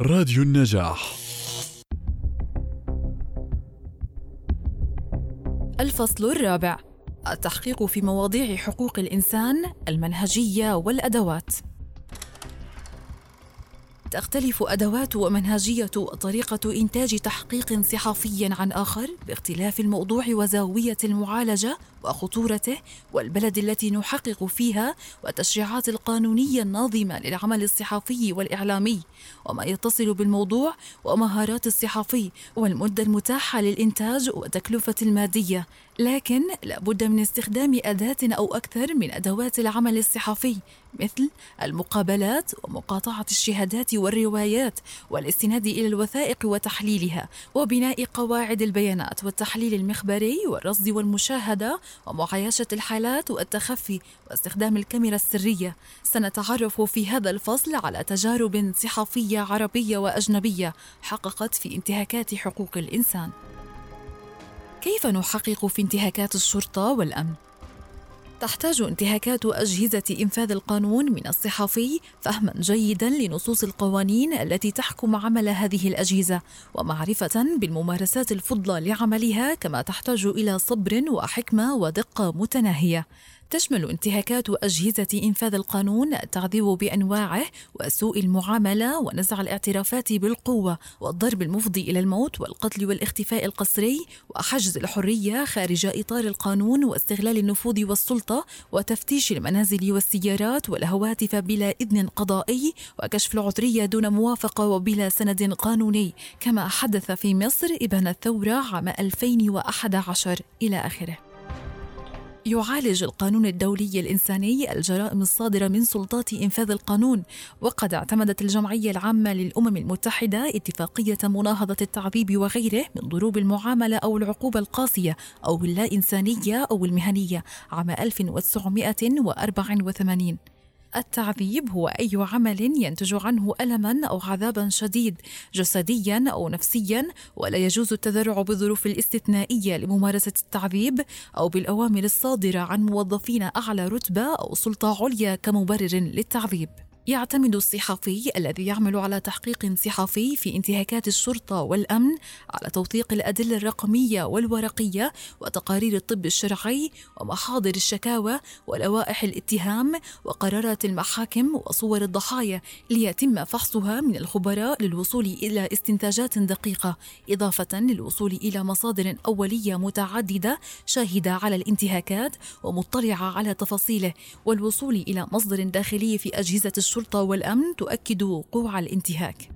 راديو النجاح. الفصل الرابع. التحقيق في مواضيع حقوق الإنسان المنهجية والأدوات. تختلف أدوات ومنهجية وطريقة إنتاج تحقيق صحفي عن آخر باختلاف الموضوع وزاوية المعالجة وخطورته والبلد التي نحقق فيها والتشريعات القانونية الناظمة للعمل الصحفي والإعلامي وما يتصل بالموضوع ومهارات الصحفي والمدة المتاحة للإنتاج والتكلفة المادية. لكن لابد من استخدام أداة أو أكثر من أدوات العمل الصحفي مثل المقابلات ومقاطعة الشهادات والروايات والاستناد إلى الوثائق وتحليلها وبناء قواعد البيانات والتحليل المخبري والرصد والمشاهدة ومعايشة الحالات والتخفي واستخدام الكاميرا السرية سنتعرف في هذا الفصل على تجارب صحفية عربية وأجنبية حققت في انتهاكات حقوق الإنسان كيف نحقق في انتهاكات الشرطة والأمن؟ تحتاج انتهاكات أجهزة إنفاذ القانون من الصحفي فهما جيدا لنصوص القوانين التي تحكم عمل هذه الأجهزة ومعرفة بالممارسات الفضلى لعملها كما تحتاج إلى صبر وحكمة ودقة متناهية. تشمل انتهاكات أجهزة إنفاذ القانون التعذيب بأنواعه وسوء المعاملة ونزع الاعترافات بالقوة والضرب المفضي إلى الموت والقتل والاختفاء القسري وحجز الحرية خارج إطار القانون واستغلال النفوذ والسلطة وتفتيش المنازل والسيارات والهواتف بلا إذن قضائي وكشف العذرية دون موافقة وبلا سند قانوني. كما حدث في مصر إبان الثورة عام 2011 إلى آخره. يعالج القانون الدولي الإنساني الجرائم الصادرة من سلطات إنفاذ القانون وقد اعتمدت الجمعية العامة للأمم المتحدة اتفاقية مناهضة التعذيب وغيره من ضروب المعاملة أو العقوبة القاسية أو اللا إنسانية أو المهنية عام 1984 التعذيب هو أي عمل ينتج عنه ألما أو عذابا شديد جسديا أو نفسيا ولا يجوز التذرع بالظروف الاستثنائية لممارسة التعذيب أو بالأوامر الصادرة عن موظفين أعلى رتبة أو سلطة عليا كمبرر للتعذيب. يعتمد الصحفي الذي يعمل على تحقيق صحفي في انتهاكات الشرطة والأمن على توثيق الأدلة الرقمية والورقية وتقارير الطب الشرعي ومحاضر الشكاوى ولوائح الاتهام وقرارات المحاكم وصور الضحايا ليتم فحصها من الخبراء للوصول إلى استنتاجات دقيقة إضافة للوصول إلى مصادر أولية متعددة شاهدة على الانتهاكات ومطلعة على تفاصيله والوصول إلى مصدر داخلي في أجهزة الشرطة الشرطة والأمن تؤكد وقوع الانتهاك.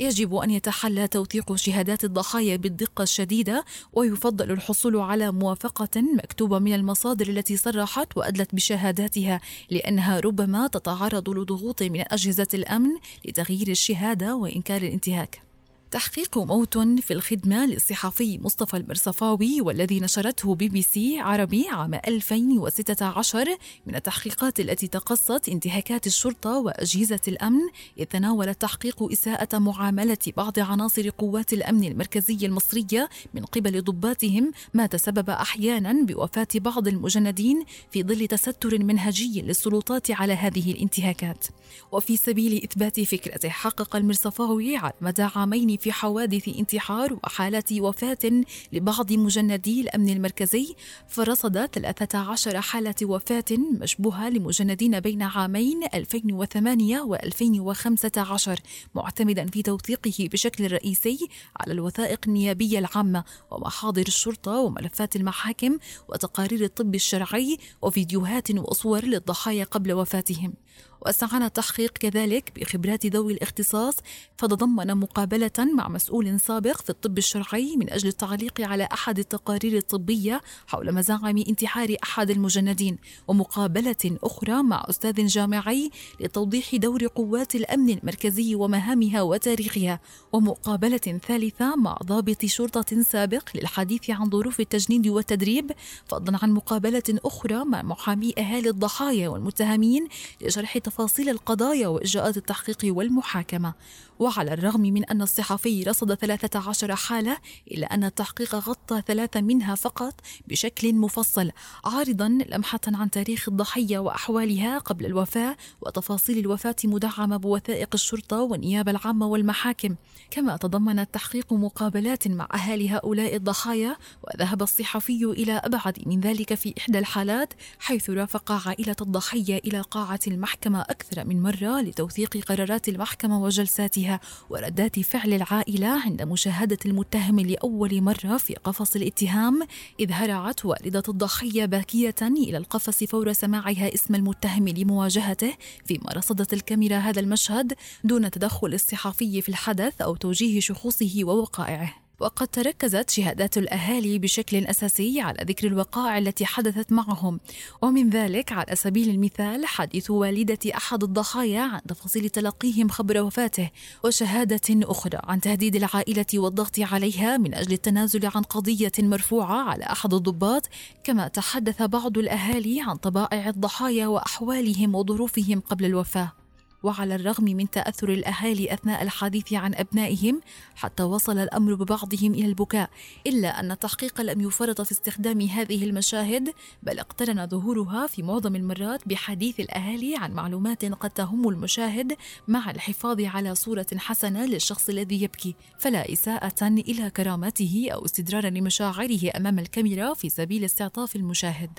يجب أن يتحلى توثيق شهادات الضحايا بالدقة الشديدة ويفضل الحصول على موافقة مكتوبة من المصادر التي صرحت وأدلت بشهاداتها لأنها ربما تتعرض لضغوط من أجهزة الأمن لتغيير الشهادة وإنكار الانتهاك. تحقيق موت في الخدمة للصحفي مصطفى المرصفاوي والذي نشرته بي بي سي عربي عام 2016 من التحقيقات التي تقصت انتهاكات الشرطة وأجهزة الأمن. إذ تناول التحقيق إساءة معاملة بعض عناصر قوات الأمن المركزي المصرية من قبل ضباطهم ما تسبب أحيانا بوفاة بعض المجندين في ظل تستر منهجي للسلطات على هذه الانتهاكات. وفي سبيل إثبات فكرته حقق المرصفاوي على مدى عامين في حوادث انتحار وحالات وفاة لبعض مجندي الأمن المركزي فرصد 13 حالة وفاة مشبوهة لمجندين بين عامين 2008 و 2015 معتمدا في توثيقه بشكل رئيسي على الوثائق النيابية العامة ومحاضر الشرطة وملفات المحاكم وتقارير الطب الشرعي وفيديوهات وصور للضحايا قبل وفاتهم. واستعان التحقيق كذلك بخبرات ذوي الاختصاص فتضمن مقابلة مع مسؤول سابق في الطب الشرعي من أجل التعليق على أحد التقارير الطبية حول مزاعم انتحار أحد المجندين ومقابلة أخرى مع أستاذ جامعي لتوضيح دور قوات الأمن المركزي ومهامها وتاريخها ومقابلة ثالثة مع ضابط شرطة سابق للحديث عن ظروف التجنيد والتدريب فضلا عن مقابلة أخرى مع محامي أهالي الضحايا والمتهمين لشرح تفاصيل القضايا وإجراءات التحقيق والمحاكمة. وعلى الرغم من أن الصحفي رصد 13 حالة إلا أن التحقيق غطى ثلاثة منها فقط بشكل مفصل عارضا لمحة عن تاريخ الضحية وأحوالها قبل الوفاة وتفاصيل الوفاة مدعمة بوثائق الشرطة والنيابة العامة والمحاكم. كما تضمن التحقيق مقابلات مع أهالي هؤلاء الضحايا وذهب الصحفي إلى أبعد من ذلك في إحدى الحالات حيث رافق عائلة الضحية إلى قاعة المحكمة أكثر من مرة لتوثيق قرارات المحكمة وجلساتها وردات فعل العائلة عند مشاهدة المتهم لأول مرة في قفص الاتهام إذ هرعت والدة الضحية باكية إلى القفص فور سماعها اسم المتهم لمواجهته فيما رصدت الكاميرا هذا المشهد دون تدخل الصحفي في الحدث أو توجيه شخوصه ووقائعه. وقد تركزت شهادات الأهالي بشكل أساسي على ذكر الوقائع التي حدثت معهم. ومن ذلك على سبيل المثال حديث والدة أحد الضحايا عن تفاصيل تلقيهم خبر وفاته وشهادة أخرى عن تهديد العائلة والضغط عليها من أجل التنازل عن قضية مرفوعة على أحد الضباط كما تحدث بعض الأهالي عن طبائع الضحايا وأحوالهم وظروفهم قبل الوفاة. وعلى الرغم من تأثر الأهالي أثناء الحديث عن أبنائهم حتى وصل الأمر ببعضهم إلى البكاء إلا أن التحقيق لم يفرط في استخدام هذه المشاهد بل اقترن ظهورها في معظم المرات بحديث الأهالي عن معلومات قد تهم المشاهد مع الحفاظ على صورة حسنة للشخص الذي يبكي. فلا إساءة إلى كرامته أو استدرارا لمشاعره أمام الكاميرا في سبيل استعطاف المشاهد.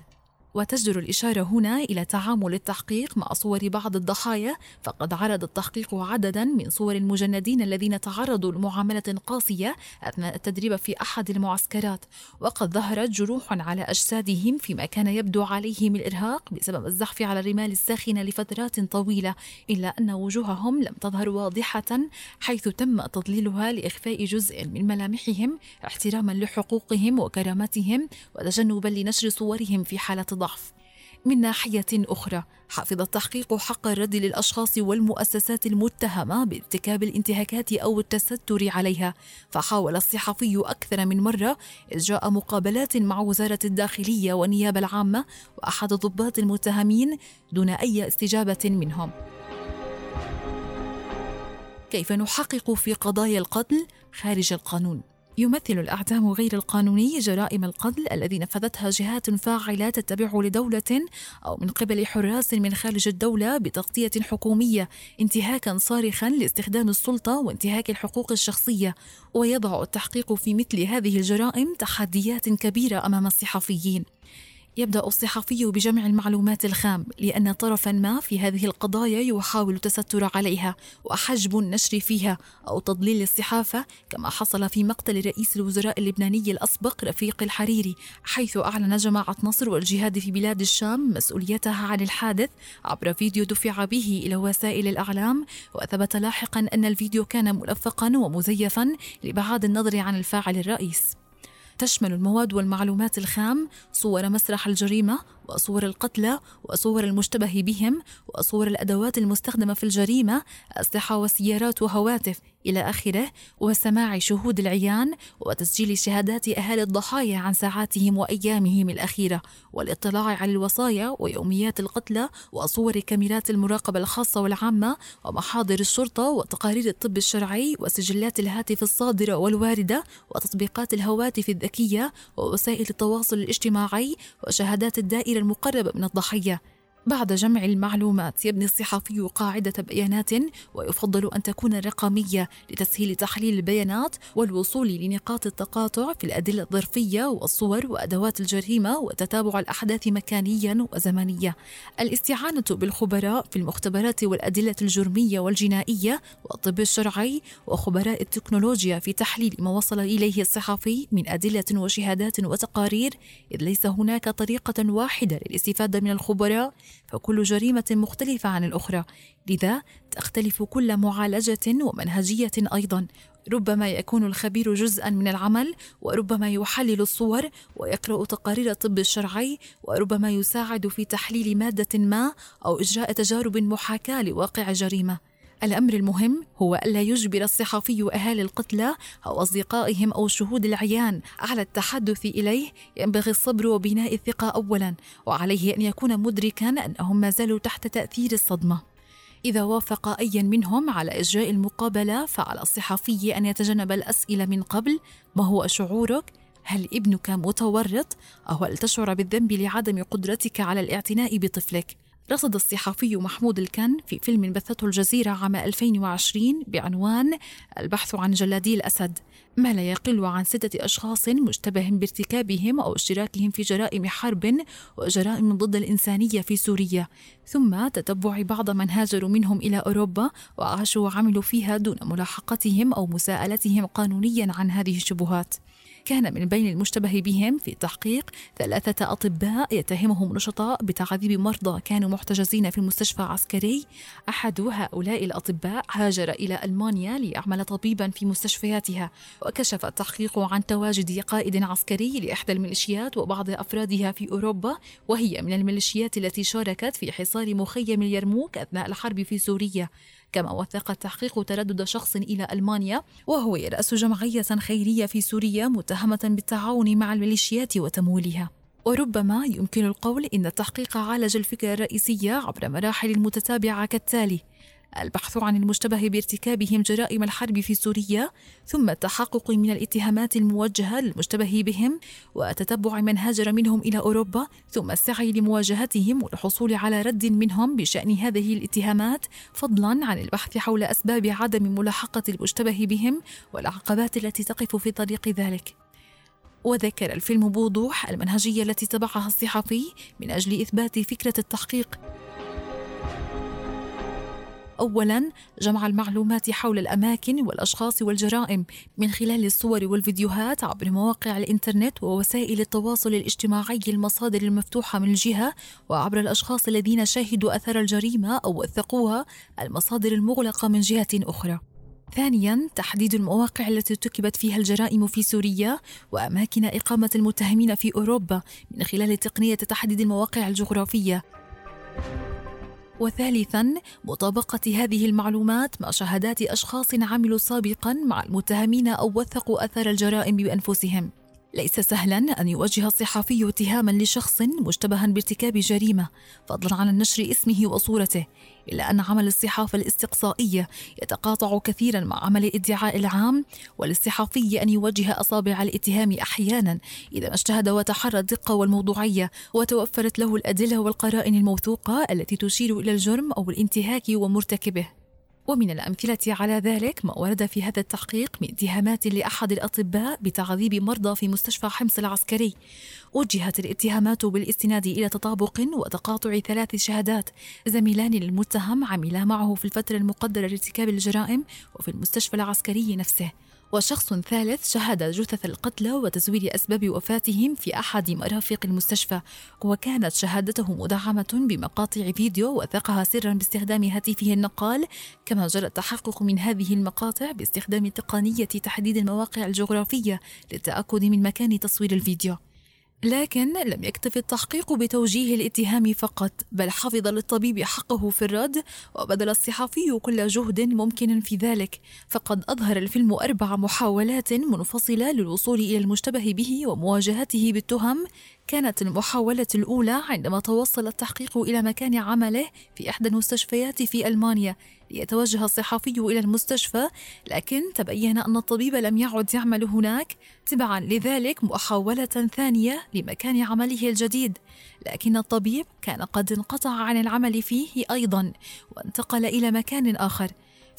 وتجدر الإشارة هنا إلى تعامل التحقيق مع صور بعض الضحايا. فقد عرض التحقيق عددا من صور المجندين الذين تعرضوا لمعاملة قاسية أثناء التدريب في أحد المعسكرات. وقد ظهرت جروح على أجسادهم فيما كان يبدو عليهم الإرهاق بسبب الزحف على الرمال الساخنة لفترات طويلة إلا أن وجوههم لم تظهر واضحة حيث تم تضليلها لإخفاء جزء من ملامحهم احتراما لحقوقهم وكرامتهم وتجنبا لنشر صورهم في حالة الضعف. من ناحية أخرى حفظ التحقيق حق الرد للأشخاص والمؤسسات المتهمة بارتكاب الانتهاكات أو التستر عليها. فحاول الصحفي أكثر من مرة إجراء مقابلات مع وزارة الداخلية والنيابة العامة وأحد ضباط المتهمين دون أي استجابة منهم. كيف نحقق في قضايا القتل؟ خارج القانون. يمثل الأعدام غير القانوني جرائم القتل الذي نفذتها جهات فاعلة تتبع لدولة أو من قبل حراس من خارج الدولة بتغطية حكومية انتهاكا صارخا لاستخدام السلطة وانتهاك الحقوق الشخصية. ويضع التحقيق في مثل هذه الجرائم تحديات كبيرة أمام الصحفيين. يبدأ الصحفي بجمع المعلومات الخام لأن طرفا ما في هذه القضايا يحاول التستر عليها وحجب النشر فيها أو تضليل الصحافة كما حصل في مقتل رئيس الوزراء اللبناني الأسبق رفيق الحريري حيث أعلن جماعة نصر والجهاد في بلاد الشام مسؤوليتها عن الحادث عبر فيديو دفع به إلى وسائل الإعلام وثبت لاحقا أن الفيديو كان ملفقا ومزيفا لبعاد النظر عن الفاعل الرئيس. تشمل المواد والمعلومات الخام صور مسرح الجريمة وصور القتلى وصور المشتبه بهم وصور الأدوات المستخدمة في الجريمة أسلحة وسيارات وهواتف إلى آخره وسماع شهود العيان وتسجيل شهادات أهالي الضحايا عن ساعاتهم وأيامهم الأخيرة والاطلاع على الوصايا ويوميات القتلى وصور كاميرات المراقبة الخاصة والعامة ومحاضر الشرطة وتقارير الطب الشرعي وسجلات الهاتف الصادرة والواردة وتطبيقات الهواتف الذكية ووسائل التواصل الاجتماعي وشهادات الدائرة المقربة من الضحية. بعد جمع المعلومات يبني الصحفي قاعدة بيانات ويفضل أن تكون رقمية لتسهيل تحليل البيانات والوصول لنقاط التقاطع في الأدلة الظرفية والصور وأدوات الجريمة وتتابع الأحداث مكانيا وزمنيا. الاستعانة بالخبراء في المختبرات والأدلة الجرمية والجنائية والطب الشرعي وخبراء التكنولوجيا في تحليل ما وصل إليه الصحفي من أدلة وشهادات وتقارير إذ ليس هناك طريقة واحدة للاستفادة من الخبراء فكل جريمة مختلفة عن الأخرى. لذا تختلف كل معالجة ومنهجية أيضا. ربما يكون الخبير جزءا من العمل وربما يحلل الصور ويقرأ تقارير الطب الشرعي وربما يساعد في تحليل مادة ما أو إجراء تجارب محاكاة لواقع جريمة. الأمر المهم هو ألا يجبر الصحفي أهالي القتلى أو أصدقائهم أو شهود العيان على التحدث إليه ينبغي الصبر وبناء الثقة أولا وعليه أن يكون مدركا أنهم ما زالوا تحت تأثير الصدمة إذا وافق أي منهم على إجراء المقابلة فعلى الصحفي أن يتجنب الأسئلة من قبل ما هو شعورك؟ هل ابنك متورط أو هل تشعر بالذنب لعدم قدرتك على الاعتناء بطفلك؟ رصد الصحفي محمود الكن في فيلم بثته الجزيرة عام 2020 بعنوان البحث عن جلادي الأسد ما لا يقل عن ستة أشخاص مشتبه بارتكابهم أو اشتراكهم في جرائم حرب وجرائم ضد الإنسانية في سوريا ثم تتبع بعض من هاجروا منهم إلى أوروبا وعاشوا وعملوا فيها دون ملاحقتهم أو مساءلتهم قانونيا عن هذه الشبهات. كان من بين المشتبه بهم في التحقيق ثلاثة أطباء يتهمهم نشطاء بتعذيب مرضى كانوا محتجزين في مستشفى عسكري أحد هؤلاء الأطباء هاجر إلى ألمانيا ليعمل طبيبا في مستشفياتها وكشف التحقيق عن تواجد قائد عسكري لإحدى الميليشيات وبعض أفرادها في أوروبا وهي من الميليشيات التي شاركت في حصار مخيم اليرموك أثناء الحرب في سوريا. كما وثق التحقيق تردد شخص إلى ألمانيا وهو يرأس جمعية خيرية في سوريا متهمة بالتعاون مع الميليشيات وتمويلها. وربما يمكن القول إن التحقيق عالج الفكرة الرئيسية عبر مراحل متتابعة كالتالي. البحث عن المشتبه بارتكابهم جرائم الحرب في سوريا ثم التحقق من الاتهامات الموجهة للمشتبه بهم وتتبع من هاجر منهم إلى أوروبا ثم السعي لمواجهتهم والحصول على رد منهم بشأن هذه الاتهامات فضلا عن البحث حول أسباب عدم ملاحقة المشتبه بهم والعقبات التي تقف في طريق ذلك. وذكر الفيلم بوضوح المنهجية التي تبعها الصحفي من أجل إثبات فكرة التحقيق. أولا جمع المعلومات حول الأماكن والأشخاص والجرائم من خلال الصور والفيديوهات عبر مواقع الإنترنت ووسائل التواصل الاجتماعي المصادر المفتوحة من جهة وعبر الأشخاص الذين شاهدوا أثر الجريمة أو وثقوها المصادر المغلقة من جهة أخرى. ثانيا تحديد المواقع التي ارتكبت فيها الجرائم في سوريا وأماكن إقامة المتهمين في أوروبا من خلال تقنية تحديد المواقع الجغرافية. وثالثا مطابقة هذه المعلومات مع شهادات أشخاص عملوا سابقا مع المتهمين أو وثقوا أثر الجرائم بأنفسهم. ليس سهلا أن يوجه الصحفي اتهاما لشخص مشتبها بارتكاب جريمة فضلا عن نشر اسمه وصورته إلا أن عمل الصحافة الاستقصائية يتقاطع كثيرا مع عمل الإدعاء العام وللصحفي أن يوجه أصابع الاتهام أحيانا إذا ما اجتهد وتحرى الدقة والموضوعية وتوفرت له الأدلة والقرائن الموثوقة التي تشير إلى الجرم أو الانتهاك ومرتكبه. ومن الأمثلة على ذلك ما ورد في هذا التحقيق من اتهامات لأحد الأطباء بتعذيب مرضى في مستشفى حمص العسكري. وجهت الاتهامات بالاستناد إلى تطابق وتقاطع ثلاث شهادات زميلان للمتهم عملا معه في الفترة المقدرة لارتكاب الجرائم وفي المستشفى العسكري نفسه. وشخص ثالث شهد جثث القتلى وتزوير أسباب وفاتهم في أحد مرافق المستشفى وكانت شهادته مدعمة بمقاطع فيديو وثقها سرا باستخدام هاتفه النقال كما جرى التحقق من هذه المقاطع باستخدام تقنية تحديد المواقع الجغرافية للتأكد من مكان تصوير الفيديو. لكن لم يكتف التحقيق بتوجيه الاتهام فقط بل حفظ للطبيب حقه في الرد وبذل الصحفي كل جهد ممكن في ذلك. فقد أظهر الفيلم أربع محاولات منفصلة للوصول إلى المشتبه به ومواجهته بالتهم كانت المحاولة الأولى عندما توصل التحقيق إلى مكان عمله في إحدى المستشفيات في ألمانيا ليتوجه الصحفي إلى المستشفى لكن تبين أن الطبيب لم يعد يعمل هناك. تبعا لذلك محاولة ثانية لمكان عمله الجديد. لكن الطبيب كان قد انقطع عن العمل فيه أيضا وانتقل إلى مكان آخر.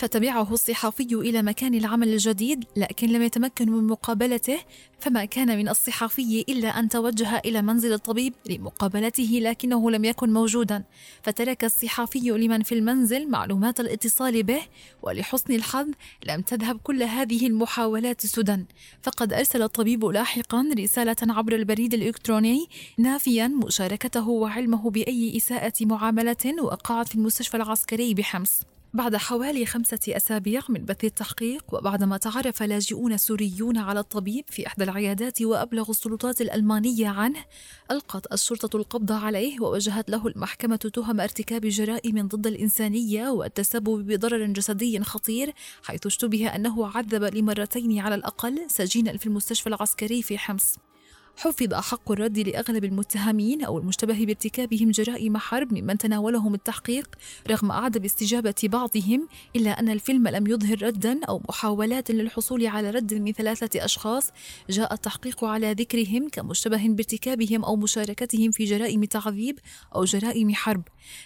فتبعه الصحفي إلى مكان العمل الجديد لكن لم يتمكن من مقابلته فما كان من الصحفي إلا أن توجه إلى منزل الطبيب لمقابلته لكنه لم يكن موجودا. فترك الصحفي لمن في المنزل معلومات الاتصال به ولحسن الحظ لم تذهب كل هذه المحاولات سدى فقد أرسل الطبيب لاحقا رسالة عبر البريد الإلكتروني نافيا مشاركته وعلمه بأي إساءة معاملة وقعت في المستشفى العسكري بحمص. بعد حوالي خمسة أسابيع من بث التحقيق وبعدما تعرف لاجئون سوريون على الطبيب في إحدى العيادات وأبلغ السلطات الألمانية عنه ألقت الشرطة القبض عليه ووجهت له المحكمة تهم ارتكاب جرائم ضد الإنسانية والتسبب بضرر جسدي خطير حيث اشتبه أنه عذب لمرتين على الأقل سجينا في المستشفى العسكري في حمص. حفظ حق الرد لأغلب المتهمين أو المشتبه بارتكابهم جرائم حرب ممن تناولهم التحقيق رغم عدم استجابة بعضهم إلا أن الفيلم لم يظهر ردا أو محاولات للحصول على رد من ثلاثة أشخاص جاء التحقيق على ذكرهم كمشتبه بارتكابهم أو مشاركتهم في جرائم تعذيب أو جرائم حرب.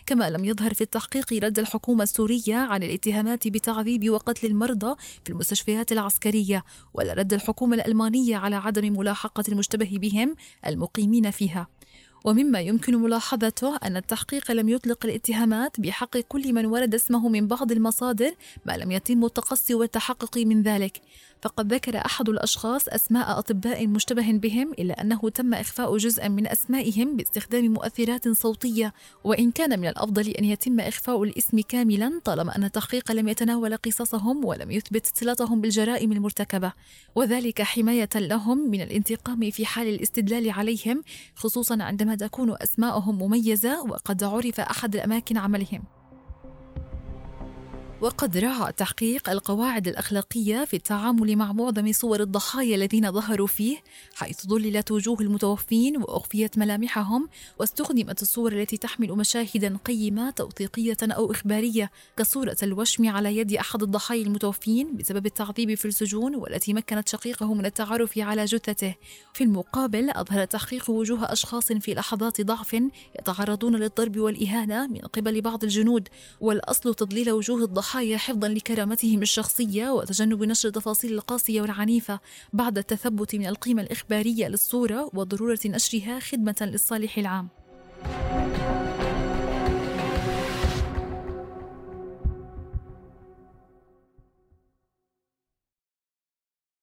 كما لم يظهر في التحقيق رد الحكومة السورية عن الاتهامات بتعذيب وقتل المرضى في المستشفيات العسكرية ولا رد الحكومة الألمانية على عدم ملاحقة المشتبه بهم المقيمين فيها. ومما يمكن ملاحظته أن التحقيق لم يطلق الاتهامات بحق كل من ورد اسمه من بعض المصادر ما لم يتم التقصي والتحقق من ذلك. فقد ذكر أحد الأشخاص أسماء أطباء مشتبه بهم إلا أنه تم إخفاء جزءا من أسمائهم باستخدام مؤثرات صوتية وإن كان من الأفضل أن يتم إخفاء الاسم كاملا طالما أن التحقيق لم يتناول قصصهم ولم يثبت صلتهم بالجرائم المرتكبة. وذلك حماية لهم من الانتقام في حال الاستدلال عليهم خصوصا عندما تكون أسماءهم مميزة وقد عرف أحد أماكن عملهم. وقد راعى التحقيق القواعد الأخلاقية في التعامل مع معظم صور الضحايا الذين ظهروا فيه حيث ظللت وجوه المتوفين وأخفيت ملامحهم واستخدمت الصور التي تحمل مشاهدا قيمة توثيقية أو إخبارية كصورة الوشم على يد أحد الضحايا المتوفين بسبب التعذيب في السجون والتي مكنت شقيقه من التعرف على جثته. في المقابل أظهر التحقيق وجوه أشخاص في لحظات ضعف يتعرضون للضرب والإهانة من قبل بعض الجنود والأصل تضليل وجوه الضحايا الضحايا حفظا لكرامتهم الشخصية وتجنب نشر التفاصيل القاسية والعنيفة بعد التثبت من القيمة الإخبارية للصورة وضرورة نشرها خدمة للصالح العام.